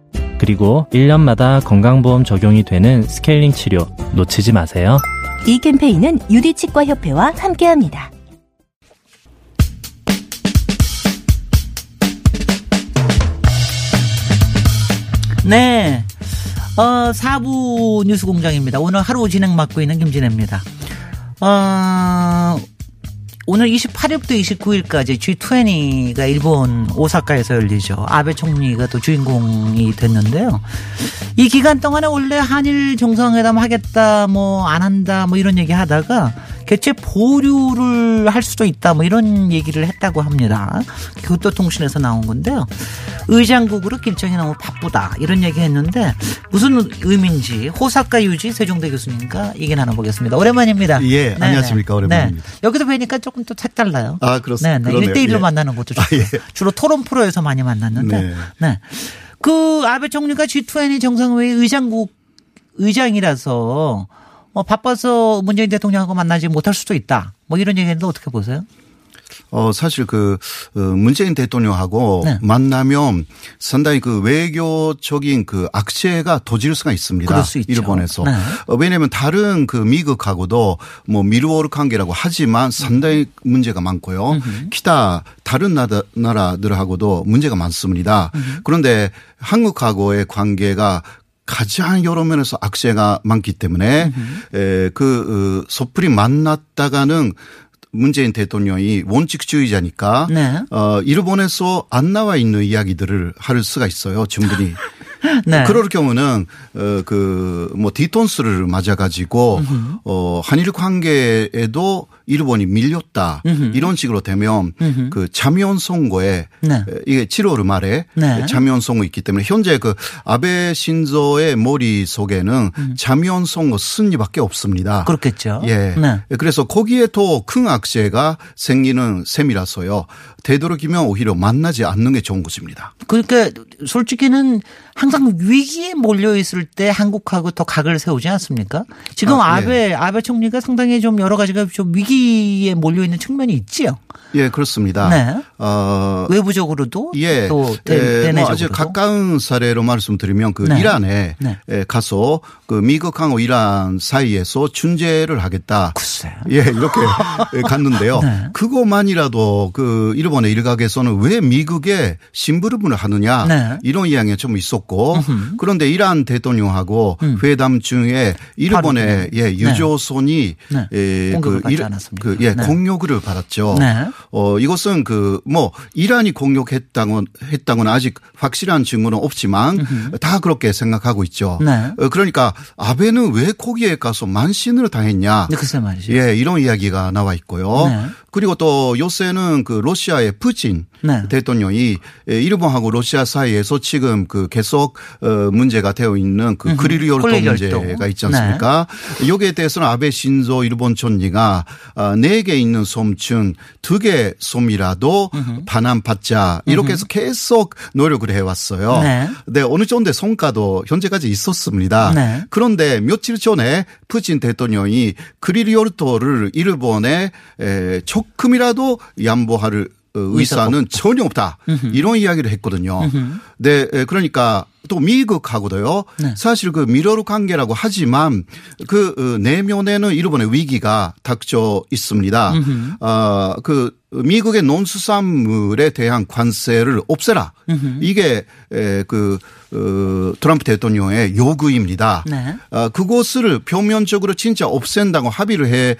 그리고 1년마다 건강보험 적용이 되는 스케일링 치료 놓치지 마세요. 이 캠페인은 유디치과협회와 함께합니다. 네. 어, 4부 뉴스 공장입니다. 오늘 하루 진행 맡고 있는 김진혜입니다. 어, 오늘 28일부터 29일까지 G20가 일본 오사카에서 열리죠. 아베 총리가 또 주인공이 됐는데요. 이 기간 동안에 원래 한일 정상회담 하겠다, 뭐 안 한다, 뭐 이런 얘기 하다가 개최 보류를 할 수도 있다, 뭐 이런 얘기를 했다고 합니다. 교토통신에서 나온 건데요. 의장국으로 일정이 너무 바쁘다 이런 얘기 했는데 무슨 의미인지 호사카 유지 세종대 교수님과 얘기 나눠보겠습니다. 오랜만입니다. 예, 네, 안녕하십니까. 네. 오랜만입니다. 네. 여기서 뵈니까 조금 또 색달라요. 아, 그렇습니다. 네, 네. 그러네요. 1대1로 예. 만나는 것도 좋고 아, 예. 주로 토론 프로에서 많이 만났는데 네. 네. 그 아베 총리가 G20 정상회의 의장국 의장이라서 어, 바빠서 문재인 대통령하고 만나지 못할 수도 있다. 뭐 이런 얘기했는데 어떻게 보세요? 어, 사실 그, 어, 문재인 대통령하고 네. 만나면 상당히 그 외교적인 그 악재가 도질 수가 있습니다. 그럴 수 있죠. 일본에서. 네. 어, 왜냐하면 다른 그 미국하고도 뭐 미르워르 관계라고 하지만 상당히 문제가 많고요. 기타 다른 나라, 나라들하고도 문제가 많습니다. 그런데 한국하고의 관계가 가장 여러 면에서 악재가 많기 때문에 에, 그 어, 섣불리 만났다가는 문재인 대통령이 원칙주의자니까 네. 어 일본에서 안 나와 있는 이야기들을 할 수가 있어요. 충분히. *laughs* 네. 그럴 경우는 어 그뭐 뒤통수를 맞아 가지고 어 한일 관계에도 일본이 밀렸다. 이런 식으로 되면 그 자면 선거에 네. 에, 이게 7월 말에 네. 자면 선거 있기 때문에 현재 그 아베 신조의 머리 속에는 자면 선거 승리밖에 없습니다. 그렇겠죠. 예. 네. 그래서 거기에 더 큰 악재가 생기는 셈이라서요. 되도록이면 오히려 만나지 않는 게 좋은 것입니다. 그러니까 솔직히는 항상 위기에 몰려 있을 때 한국하고 더 각을 세우지 않습니까? 지금 아, 아, 베 아베 총리가 상당히 좀 여러 가지가 좀 위기에 몰려 있는 측면이 있지요. 예, 그렇습니다. 네. 어, 외부적으로도 예. 또 대, 에, 뭐. 아주 가까운 사례로 말씀드리면 그 네. 이란에 네. 에, 가서 그 미국하고 이란 사이에서 중재를 하겠다. 글쎄요. 예, 이렇게 에, *laughs* 갔는데요. 네. 그거만이라도 그 일본의 일각에서는 왜 미국에 심부름을 하느냐 네. 이런 이야기가 좀 있었고 그런데 이란 대통령하고 음. 회담 중에 일본의 예, 유조선이 네. 에, 공격을 받지 일-? 그, 예, 네. 공격을 받았죠. 네. 어, 이것은 그, 뭐, 이란이 공격했다고, 했다고는 아직 확실한 증거는 없지만 다 그렇게 생각하고 있죠. 네. 어, 그러니까 아베는 왜 거기에 가서 만신을 당했냐. 네, 글쎄 말이죠. 예, 이런 이야기가 나와 있고요. 네. 그리고 또 요새는 그 러시아의 푸틴 네. 대통령이 에, 일본하고 러시아 사이에서 지금 그 계속 어 문제가 되어 있는 그 열도. 문제가 있지 않습니까? 여기에 대해서는 아베 신조 일본 총리가 네 개 있는 섬층 두 개 섬이라도 반환받자 이렇게 해서 계속 노력을 해왔어요. 네. 네, 어느 정도의 성과도 현재까지 있었습니다. 네. 그런데 며칠 전에 푸틴 대통령이 크리리올토를 일본에 에, 조금이라도 양보할 어, 의사는 전혀 없다. 이런 이야기를 했거든요. 네, 에, 그러니까 또 미국하고도요. 네. 사실 그 미러로 관계라고 하지만 그 어, 내면에는 일본의 위기가 닥쳐 있습니다. 아, 그 미국의 농수산물에 대한 관세를 없애라. 이게 에, 그 어, 트럼프 대통령의 요구입니다. 네. 아, 그것을 표면적으로 진짜 없앤다고 합의를 해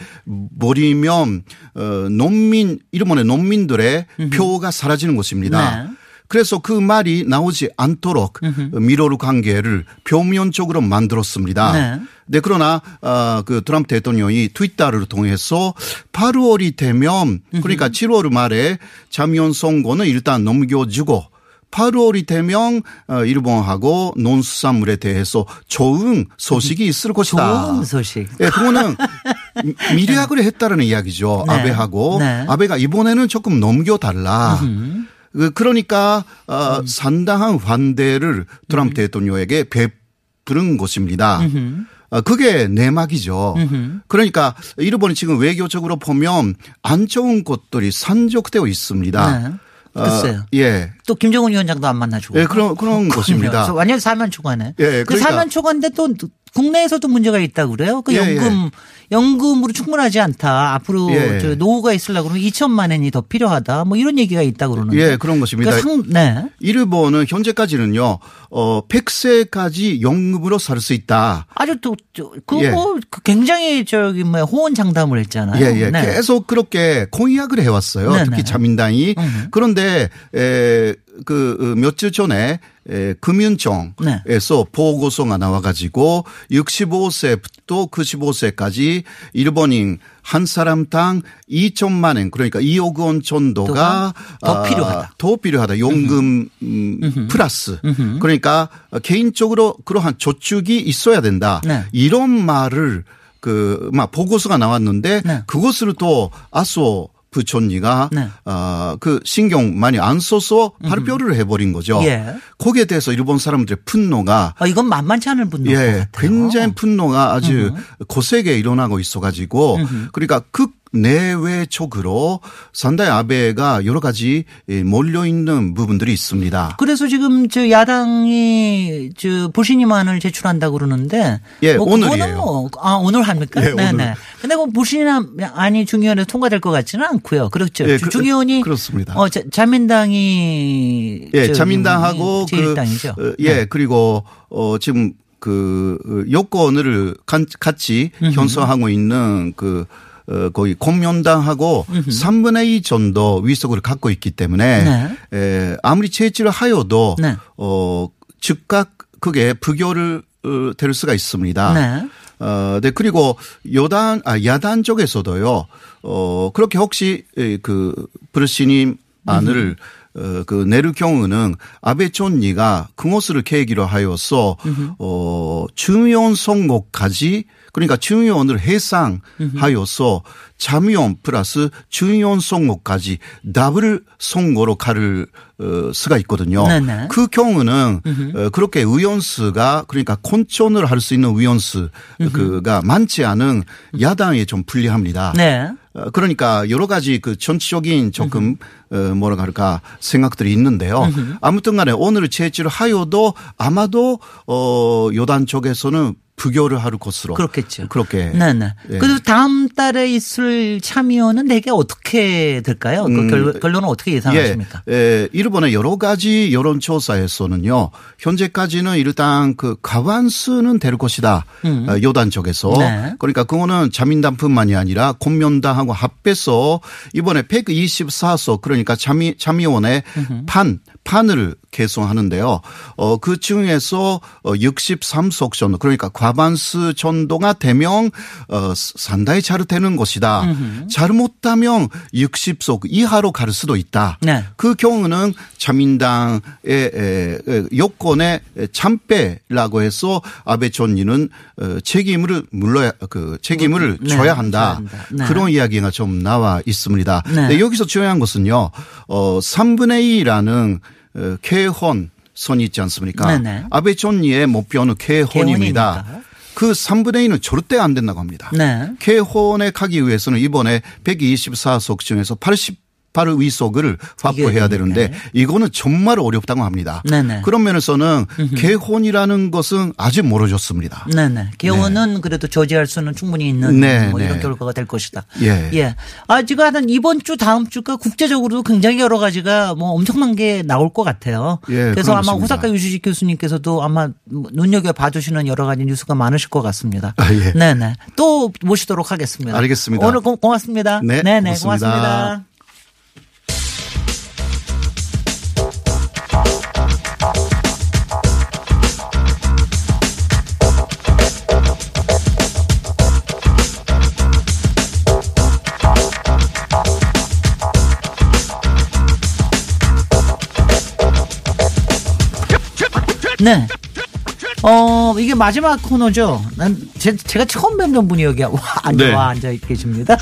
버리면 어, 농민 일본의 농민들의 표가 사라지는 것입니다. 네. 그래서 그 말이 나오지 않도록 미러루 관계를 표면적으로 만들었습니다. 네. 네, 그러나 어, 그 트럼프 대통령이 트위터를 통해서 8월이 되면 그러니까 7월 말에 참여연 선거는 일단 넘겨주고 8월이 되면 어, 일본하고 농수산물에 대해서 좋은 소식이 있을 것이다. 좋은 소식. 예, 그거는 미리학을 했다는 이야기죠. 네. 아베하고 네. 아베가 이번에는 조금 넘겨달라. 그 그러니까 어, 음. 상당한 환대를 트럼프 대통령에게 베푸는 것입니다. 어, 그게 내막이죠. 그러니까 일본이 지금 외교적으로 보면 안 좋은 것들이 산적되어 있습니다. 네. 글쎄요. 어, 예. 또 김정은 위원장도 안 만나주고. 예, 그런 그런 것입니다. 그래서 완전 사면 초과네. 예, 그 그러니까- 사면 초과인데 또 국내에서도 문제가 있다고 그래요. 그 예, 연금 연금으로 충분하지 않다. 앞으로 예. 저 노후가 있으려고 그러면 2천만 원이 더 필요하다. 뭐 이런 얘기가 있다고 그러는데. 예, 그런 것입니다. 그 상, 네. 일본은 현재까지는요, 어, 100세까지 연금으로 살 수 있다. 아주 또, 저, 그거 예. 그 굉장히 저기 뭐 호언 장담을 했잖아요. 예, 예. 네. 계속 그렇게 공약을 해 왔어요. 네, 특히 네. 자민당이. 음. 그런데, 에, 그, 어, 며칠 전에, 에, 금융청에서 네. 보고서가 나와가지고 65세부터 95세까지 일본인 한 사람당 2천만 원 그러니까 2억 원 정도가 더 아, 필요하다. 더 필요하다. 연금 음, 플러스. 그러니까 개인적으로 그러한 저축이 있어야 된다. 네. 이런 말을 그, 막 보고서가 나왔는데 네. 그것을 또 아소 부촌리가 네. 어, 그 신경 많이 안 써서 발표를 해버린 거죠. 예. 거기에 대해서 일본 사람들의 분노가 아, 이건 만만치 않은 분노. 예, 굉장히 분노가 아주 거세게 일어나고 있어가지고 그러니까 극 내외적으로 상당히 아베가 여러 가지 예, 몰려 있는 부분들이 있습니다. 그래서 지금 저 야당이 저 불신임안을 제출한다고 그러는데 예, 뭐 오늘이에요. 뭐, 아 오늘 합니까? 예, 네네. 오늘. 근데 그 불신임안이 중의원에 통과될 것 같지는 않고요. 그렇죠. 예, 주- 그- 중의원이 그렇습니다. 어 자, 자민당이 예, 자민당하고 그 제1당이죠. 어, 예, 그리고 어 지금 그 어, 여권을 간- 같이 형성하고 있는 그 어, 거의 공명당하고 3분의 2 정도 위석을 갖고 있기 때문에 네. 에, 아무리 채취를 하여도 네. 어 즉각 그게 부결을 어, 될 수가 있습니다. 네. 어, 네, 그리고 여단, 아, 야단 쪽에서도요, 어, 그렇게 혹시, 에, 그, 브르시님 안을, 어, 그, 내릴 경우는 아베 촌리가 그것을 계기로 하여서, 어, 중요한 선거까지 그러니까 중요원을 해상하여서 참여원 플러스 중요원 선거까지 더블 선거로 가를 어, 수가 있거든요. 네네. 그 경우는 어, 그렇게 의원수가 그러니까 콘촌을 할 수 있는 의원수 그가 많지 않은 야당에 좀 불리합니다. 네. 어, 그러니까 여러 가지 그 전체적인 조금 어, 뭐라 할까 생각들이 있는데요. 아무튼 간에 오늘 제출을 하여도 아마도 어 여단 쪽에서는 부결을 할 것으로 그렇겠죠. 그렇게 네네. 예. 그래서 다음 달에 있을 참여는 대개 어떻게 될까요? 그 음, 결, 결론은 어떻게 예상하십니까? 예, 예, 일본의 여러 가지 여론조사에서는요, 현재까지는 일단 그 과반수는 될 것이다. 음. 어, 여단 쪽에서. 네. 그러니까 그거는 자민당뿐만이 아니라 공면당하고 합해서 이번에 124석 그러니까 참의, 참의원의 판, 판을 개선하는데요. 어, 그 중에서 어, 63속 전도 그러니까 과반수 전도가 되면 어, 상당히 잘 되는 것이다. 음흠. 잘못하면 60속 이하로 갈 수도 있다. 네. 그 경우는 자민당의 에, 에, 요건에 참배라고 해서 아베 총리는 어, 책임을 물러야 그 책임을 네, 져야 한다. 네. 그런 이야기가 좀 나와 있습니다. 네. 근데 여기서 중요한 것은요. 어 3분의 2라는 어, 개헌 선이 있지 않습니까? 네네. 아베 총리의 목표는 개헌입니다. 그 3분의 2는 절대 안 된다고 합니다. 네. 개헌에 가기 위해서는 이번에 124석 중에서 88 위석을 확보해야 되는데 이거는 정말 어렵다고 합니다. 네네. 그런 면에서는 개헌이라는 것은 아직 멀어졌습니다. 네네. 개헌은 그래도 저지할 수는 충분히 있는 네, 뭐 이런 네. 결과가 될 것이다. 예. 예. 아, 지금 이번 주 다음 주가 국제적으로도 굉장히 여러 가지가 뭐 엄청난 게 나올 것 같아요. 예, 그래서 아마 그렇습니다. 호사카 유시직 교수님께서도 아마 눈여겨 봐주시는 여러 가지 뉴스가 많으실 것 같습니다. 아, 예. 네네. 또 모시도록 하겠습니다. 알겠습니다. 오늘 고, 고맙습니다. 네, 네네. 고맙습니다. 고맙습니다. 네. 어, 이게 마지막 코너죠. 난, 제, 제가 처음 뵙는 분이 여기 와, 앉아, 네. 와, 앉아 계십니다.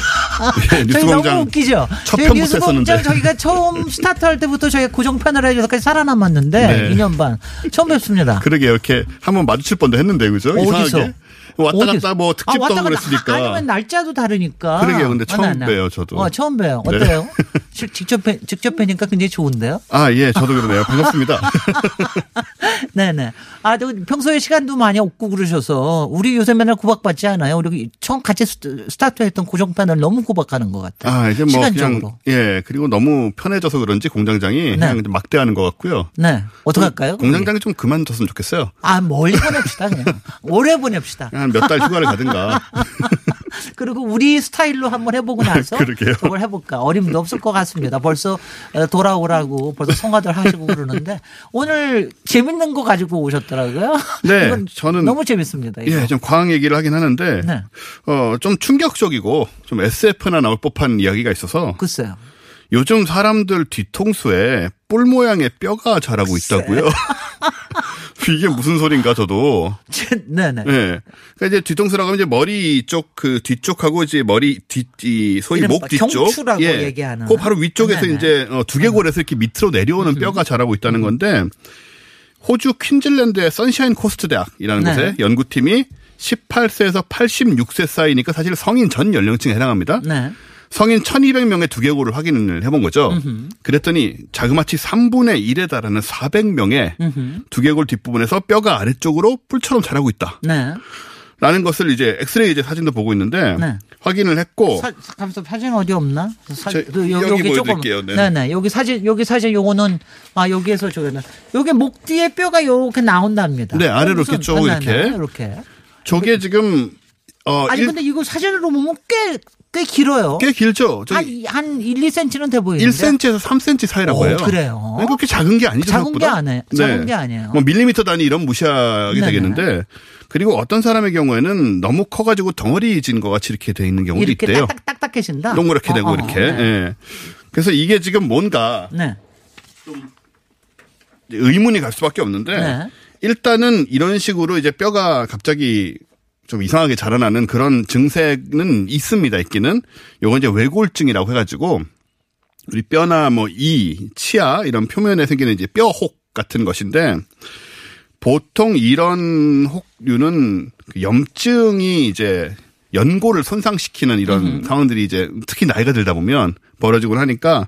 예, *laughs* 저희 너무 웃기죠? 첫 저희 뉴스공장. 저희가 처음 *laughs* 스타트 할 때부터 저희가 고정편을 해줘서까지 살아남았는데, 네. 2년 반. 처음 뵙습니다. 그러게 이렇게 한번 마주칠 뻔도 했는데 그죠? 어디서? 이상하게 왔다 어디서? 갔다 뭐 특집도 아, 왔다. 그랬으니까. 아니면 날짜도 다르니까. 그러게요. 근데 처음 아, 나, 나. 봬요, 저도. 어, 처음 봬요. 네. 어때요? *laughs* 실- 직접 뵈, 직접 뵈니까 굉장히 좋은데요? 아, 예, 저도 그러네요. 반갑습니다. 네네. 아, 저 평소에 시간도 많이 없고 그러셔서 우리 요새 맨날 구박받지 않아요? 우리 처음 같이 스- 스타트했던 고정편을 너무 구박하는 것 같아요. 아, 이제 뭐 시간적으로. 그냥 예, 그리고 너무 편해져서 그런지 공장장이 그냥 이제 막대하는 것 같고요. 네. 어떡할까요? 공장장이 좀 그만뒀으면 좋겠어요. 아, 멀리 보냅시다, 그냥. 오래 보냅시다. 한 몇 달 휴가를 가든가. *laughs* 그리고 우리 스타일로 한번 해보고 나서 그러게요. 저걸 해볼까. 어림도 없을 것 같습니다. 벌써 어, 돌아오라고 벌써 성화들 하시고 그러는데 오늘 재밌는 거 가지고 오셨더라고요. 네, 저는 너무 재밌습니다. 이거. 예, 좀 과학 얘기를 하긴 하는데 네. 어, 좀 충격적이고 좀 SF나 나올 법한 이야기가 있어서 글쎄요. 요즘 사람들 뒤통수에 뿔 모양의 뼈가 자라고 있다고요. *laughs* 이게 무슨 소린가 저도. 네네. 예. 그러니까 이제 뒤통수라고 하면 이제 머리 쪽 그 뒤쪽하고 이제 머리 뒤, 이 소위 목 뒤쪽. 경추라고 얘기하는. 그 바로 위쪽에서 네네. 이제 어, 두개골에서 이렇게 밑으로 내려오는 뼈가 자라고 있다는 건데 호주 퀸즐랜드의 선샤인 코스트 대학이라는 네. 곳에 연구팀이 18세에서 86세 사이니까 사실 성인 전 연령층에 해당합니다. 네. 성인 1200명의 두개골을 확인을 해본 거죠. 그랬더니 자그마치 3분의 1에 달하는 400명의 음흠. 두개골 뒷부분에서 뼈가 아래쪽으로 뿔처럼 자라고 있다. 네. 라는 것을 이제 엑스레이 이제 사진도 보고 있는데 네. 확인을 했고 사, 잠깐만 사진 어디 없나? 사, 저, 그 여- 여기 조금 보여드릴게요. 네. 네네 여기 사진 여기 사진 요거는 아 여기에서 저기는 여기 목 뒤에 뼈가 요렇게 나온답니다. 네, 아래로 무슨- 이렇게 쭉 네, 이렇게. 네, 이렇게. 저게 지금 어 아니 일- 근데 이거 사진으로 보면 꽤꽤 길어요. 꽤 길죠. 한, 저기 한 1, 2cm는 돼 보이는데. 1cm에서 3cm 사이라고 오, 해요. 그래요? 그렇게 작은 게 아니죠. 작은 생각보다. 게 아니에요. 작은 게 아니에요. 뭐 밀리미터 단위 이런 무시하게 네네. 되겠는데 그리고 어떤 사람의 경우에는 너무 커가지고 덩어리진 것 같이 이렇게 돼 있는 경우도 이렇게 있대요. 딱딱 딱딱해진다. 동그랗게 되고 어, 어, 이렇게. 네. 예. 그래서 이게 지금 뭔가 네. 의문이 갈 수밖에 없는데 네. 일단은 이런 식으로 이제 뼈가 갑자기 좀 이상하게 자라나는 그런 증세는 있습니다. 있기는 요건 이제 외골증이라고 해가지고 우리 뼈나 뭐 이, 치아 이런 표면에 생기는 이제 뼈혹 같은 것인데 보통 이런 혹류는 그 염증이 이제 연골을 손상시키는 이런 상황들이 이제 특히 나이가 들다 보면 벌어지곤 하니까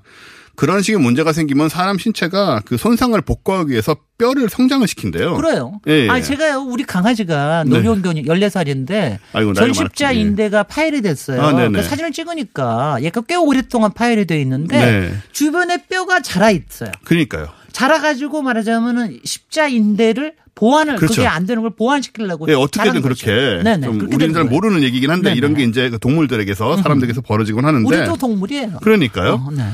그런 식의 문제가 생기면 사람 신체가 그 손상을 복구하기 위해서 뼈를 성장을 시킨대요. 그래요. 예, 예. 아니 제가요 우리 강아지가 네. 노령견이 14살인데 아이고, 전십자 많았군요. 인대가 파열이 됐어요. 아. 그 사진을 찍으니까 얘가 꽤 오랫동안 파열이 돼 있는데 네. 주변에 뼈가 자라 있어요. 그러니까요. 자라가지고 말하자면은 십자 인대를 보완을 그 그렇죠. 게안 되는 걸 보완시키려고 예, 어떻게든. 그렇게 네네, 좀 그렇게 우리는 잘. 모르는 얘기긴 한데 네네. 이런 게 이제 그 동물들에게서 사람들에게서 벌어지곤 하는데 우리도 동물이에요. 그러니까요. 어, 네.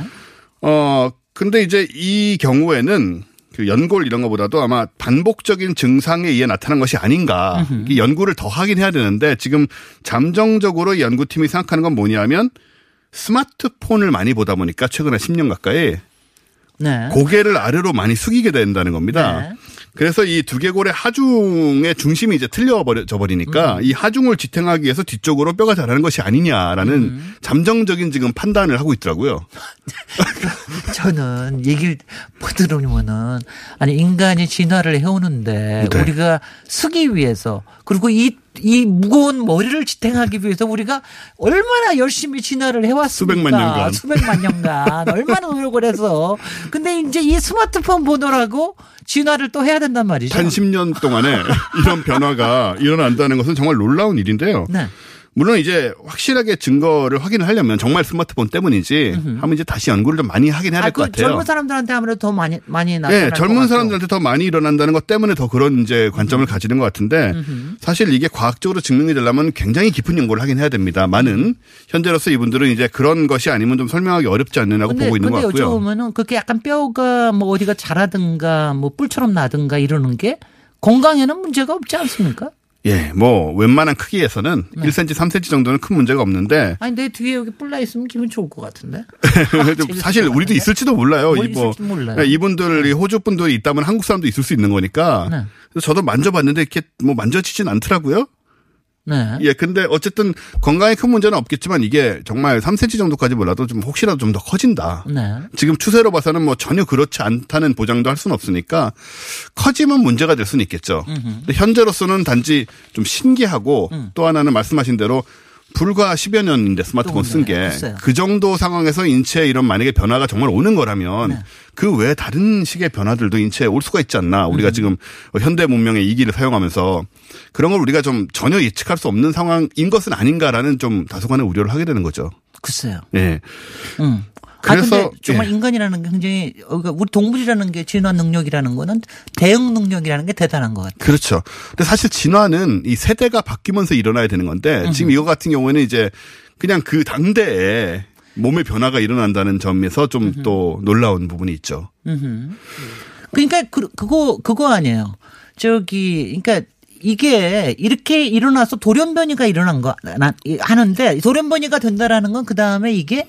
어, 근데 이제 이 경우에는 그 연골 이런 것보다도 아마 반복적인 증상에 의해 나타난 것이 아닌가. 이 연구를 더 하긴 해야 되는데 지금 잠정적으로 연구팀이 생각하는 건 뭐냐면 스마트폰을 많이 보다 보니까 최근에 10년 가까이 네. 고개를 아래로 많이 숙이게 된다는 겁니다. 네. 그래서 이 두개골의 하중의 중심이 이제 틀려져 버리니까 음. 이 하중을 지탱하기 위해서 뒤쪽으로 뼈가 자라는 것이 아니냐라는 음. 잠정적인 지금 판단을 하고 있더라고요. *laughs* 저는 얘기를 못 들으면은 아니 인간이 진화를 해오는데 네. 우리가 쓰기 위해서 그리고 이 이 무거운 머리를 지탱하기 위해서 우리가 얼마나 열심히 진화를 해왔습니까? 수백만 년간. 수백만 년간 *laughs* 얼마나 노력을 해서 근데 이제 이 스마트폰 보느라고 진화를 또 해야 된단 말이죠. 한 10년 동안에 *laughs* 이런 변화가 일어난다는 것은 정말 놀라운 일인데요. 네. 물론 이제 확실하게 증거를 확인을 하려면 정말 스마트폰 때문이지 하면 이제 다시 연구를 좀 많이 하긴 해야 아, 될것그 같아요. 젊은 사람들한테 아무래도 더 많이 많이 나타날 네, 것 젊은. 사람들한테 더 많이 일어난다는 것 때문에 더 그런 이제 관점을 가지는 것 같은데 사실 이게 과학적으로 증명이 되려면 굉장히 깊은 연구를 하긴 해야 됩니다만은 현재로서 이분들은 이제 그런 것이 아니면 좀 설명하기 어렵지 않느냐고 근데, 보고 있는 것 같고요. 여쭤보면은 그렇게 약간 뼈가 뭐 어디가 자라든가 뭐 뿔처럼 나든가 이러는 게 건강에는 문제가 없지 않습니까? 예, 뭐 웬만한 크기에서는 네. 1cm, 3cm 정도는 큰 문제가 없는데 아니 내 뒤에 여기 뿔나 있으면 기분 좋을 것 같은데. *laughs* 사실 우리도 있을지도 몰라요. 뭐이 뭐, 있을지도 몰라요. 이분들이 호주 분들이 있다면 한국 사람도 있을 수 있는 거니까. 네. 그래서 저도 만져봤는데 이렇게 뭐 만져지진 않더라고요. 네. 예, 근데 어쨌든 건강에 큰 문제는 없겠지만 이게 정말 3cm 정도까지 몰라도 좀 혹시라도 좀 더 커진다. 네. 지금 추세로 봐서는 뭐 전혀 그렇지 않다는 보장도 할 수는 없으니까 커지면 문제가 될 수는 있겠죠. 근데 현재로서는 단지 좀 신기하고 음. 또 하나는 말씀하신 대로 불과 10여 년인데 스마트폰 쓴 게. 그 정도 상황에서 인체에 이런 만약에 변화가 정말 오는 거라면 네. 그 외에 다른 식의 변화들도 인체에 올 수가 있지 않나. 음. 우리가 지금 현대 문명의 이기를 사용하면서 그런 걸 우리가 좀 전혀 예측할 수 없는 상황인 것은 아닌가라는 좀 다소간의 우려를 하게 되는 거죠. 글쎄요. 예. 음. 그래서 아, 근데 정말 예. 인간이라는 게 굉장히 어, 그러니까 우리 동물이라는 게 진화 능력이라는 거는 대응 능력이라는 게 대단한 것 같아요. 그렇죠. 근데 사실 진화는 이 세대가 바뀌면서 일어나야 되는 건데 지금 이거 같은 경우에는 이제 그냥 그 당대에 몸의 변화가 일어난다는 점에서 좀 또 놀라운 부분이 있죠. 음흠. 그러니까 그, 그거 그거 아니에요. 저기 그러니까 이게 이렇게 일어나서 돌연변이가 일어난 거 나- 하는데 돌연변이가 된다라는 건 그 다음에 이게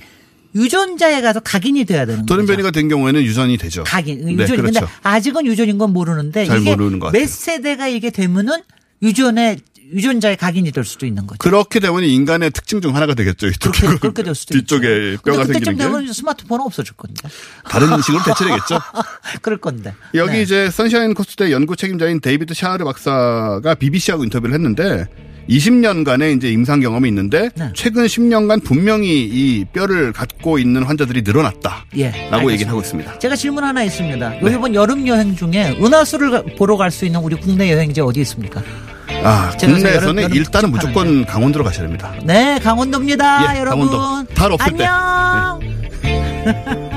유전자에 가서 각인이 돼야 되는 거죠. 돌연변이가 된 경우에는 유전이 되죠. 각인 네, 유전이 근데 그렇죠. 아직은 유전인 건 모르는데 잘 이게 모르는. 몇 세대가 이게 되면은 유전에 유전자에 각인이 될 수도 있는 거죠. 그렇게 되면 인간의 특징 중 하나가 되겠죠. 이쪽 그렇게, 그렇게 될 수도 뒤쪽에 있죠. 뼈가 생기는 게 되면 스마트폰은 없어질 건데. 다른 식으로 대체되겠죠. *laughs* 그럴 건데. 여기 네. 이제 선샤인 코스트의 연구 책임자인 데이비드 샤르 박사가 BBC하고 인터뷰를 했는데 20년간의 이제 임상 경험이 있는데 네. 최근 10년간 분명히 이 뼈를 갖고 있는 환자들이 늘어났다라고 예. 얘기를 하고 있습니다. 제가 질문 하나 있습니다. 요 이번 여름 여행 중에 은하수를 가- 보러 갈 수 있는 우리 국내 여행지 어디 있습니까? 아, 국내에서는 여름- 일단은 무조건 강원도로 가셔야 됩니다. 네, 강원도입니다, 예, 여러분. 강원도. 달 없을 때. 안녕. *laughs*